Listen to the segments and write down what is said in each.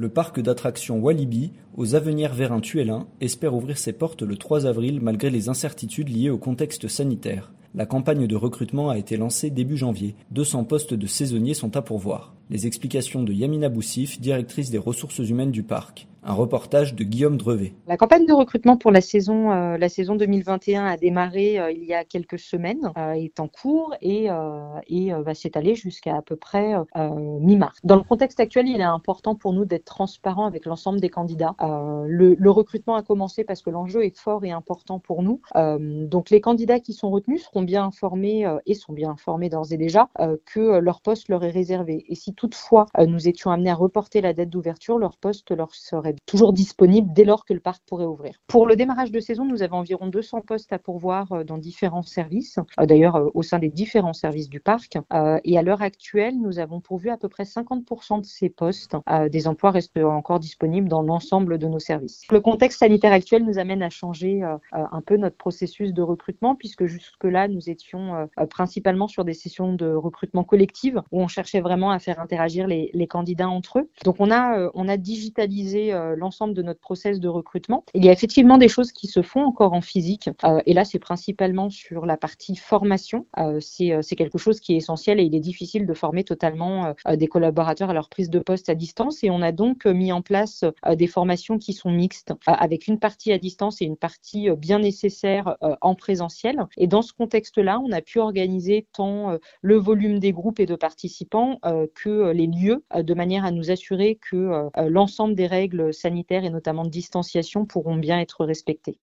Le parc d'attractions Walibi, aux Avenirs Vérin Tuellin, espère ouvrir ses portes le 3 avril malgré les incertitudes liées au contexte sanitaire. La campagne de recrutement a été lancée début janvier. 200 postes de saisonniers sont à pourvoir. Les explications de Yamina Boussif, directrice des ressources humaines du parc. Un reportage de Guillaume Drevet. La campagne de recrutement pour la saison, euh, la saison 2021 a démarré euh, il y a quelques semaines, euh, est en cours et, euh, et euh, va s'étaler jusqu'à à peu près euh, mi-mars. Dans le contexte actuel, il est important pour nous d'être transparent avec l'ensemble des candidats. Le, le, recrutement a commencé parce que l'enjeu est fort et important pour nous. donc les candidats qui sont retenus seront bien informés et sont bien informés d'ores et déjà que leur poste leur est réservé. Et si toutefois nous étions amenés à reporter la date d'ouverture, leur poste leur serait toujours disponible dès lors que le parc pourrait ouvrir. Pour le démarrage de saison, nous avons environ 200 postes à pourvoir euh, dans différents services, euh, d'ailleurs euh, au sein des différents services du parc. Et à l'heure actuelle, nous avons pourvu à peu près 50% de ces postes. Des emplois restent encore disponibles dans l'ensemble de nos services. Le contexte sanitaire actuel nous amène à changer un peu notre processus de recrutement puisque jusque-là, nous étions principalement sur des sessions de recrutement collective où on cherchait vraiment à faire interagir les, les candidats entre eux. Donc on a, on a digitalisé l'ensemble de notre process de recrutement. Il y a effectivement des choses qui se font encore en physique. Euh, et là, c'est principalement sur la partie formation. Euh, c'est quelque chose qui est essentiel et il est difficile de former totalement des collaborateurs à leur prise de poste à distance. Et on a donc mis en place des formations qui sont mixtes, avec une partie à distance et une partie bien nécessaire en présentiel. Et dans ce contexte-là, on a pu organiser tant le volume des groupes et de participants que les lieux, de manière à nous assurer que l'ensemble des règles sanitaires et notamment de distanciation pourront bien être respectées.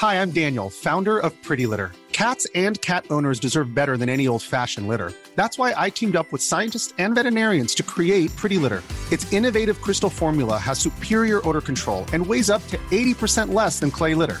Hi, I'm Daniel, founder of Pretty Litter. Cats and cat owners deserve better than any old-fashioned litter. That's why I teamed up with scientists and veterinarians to create Pretty Litter. Its innovative crystal formula has superior odor control and weighs up to 80% less than clay litter.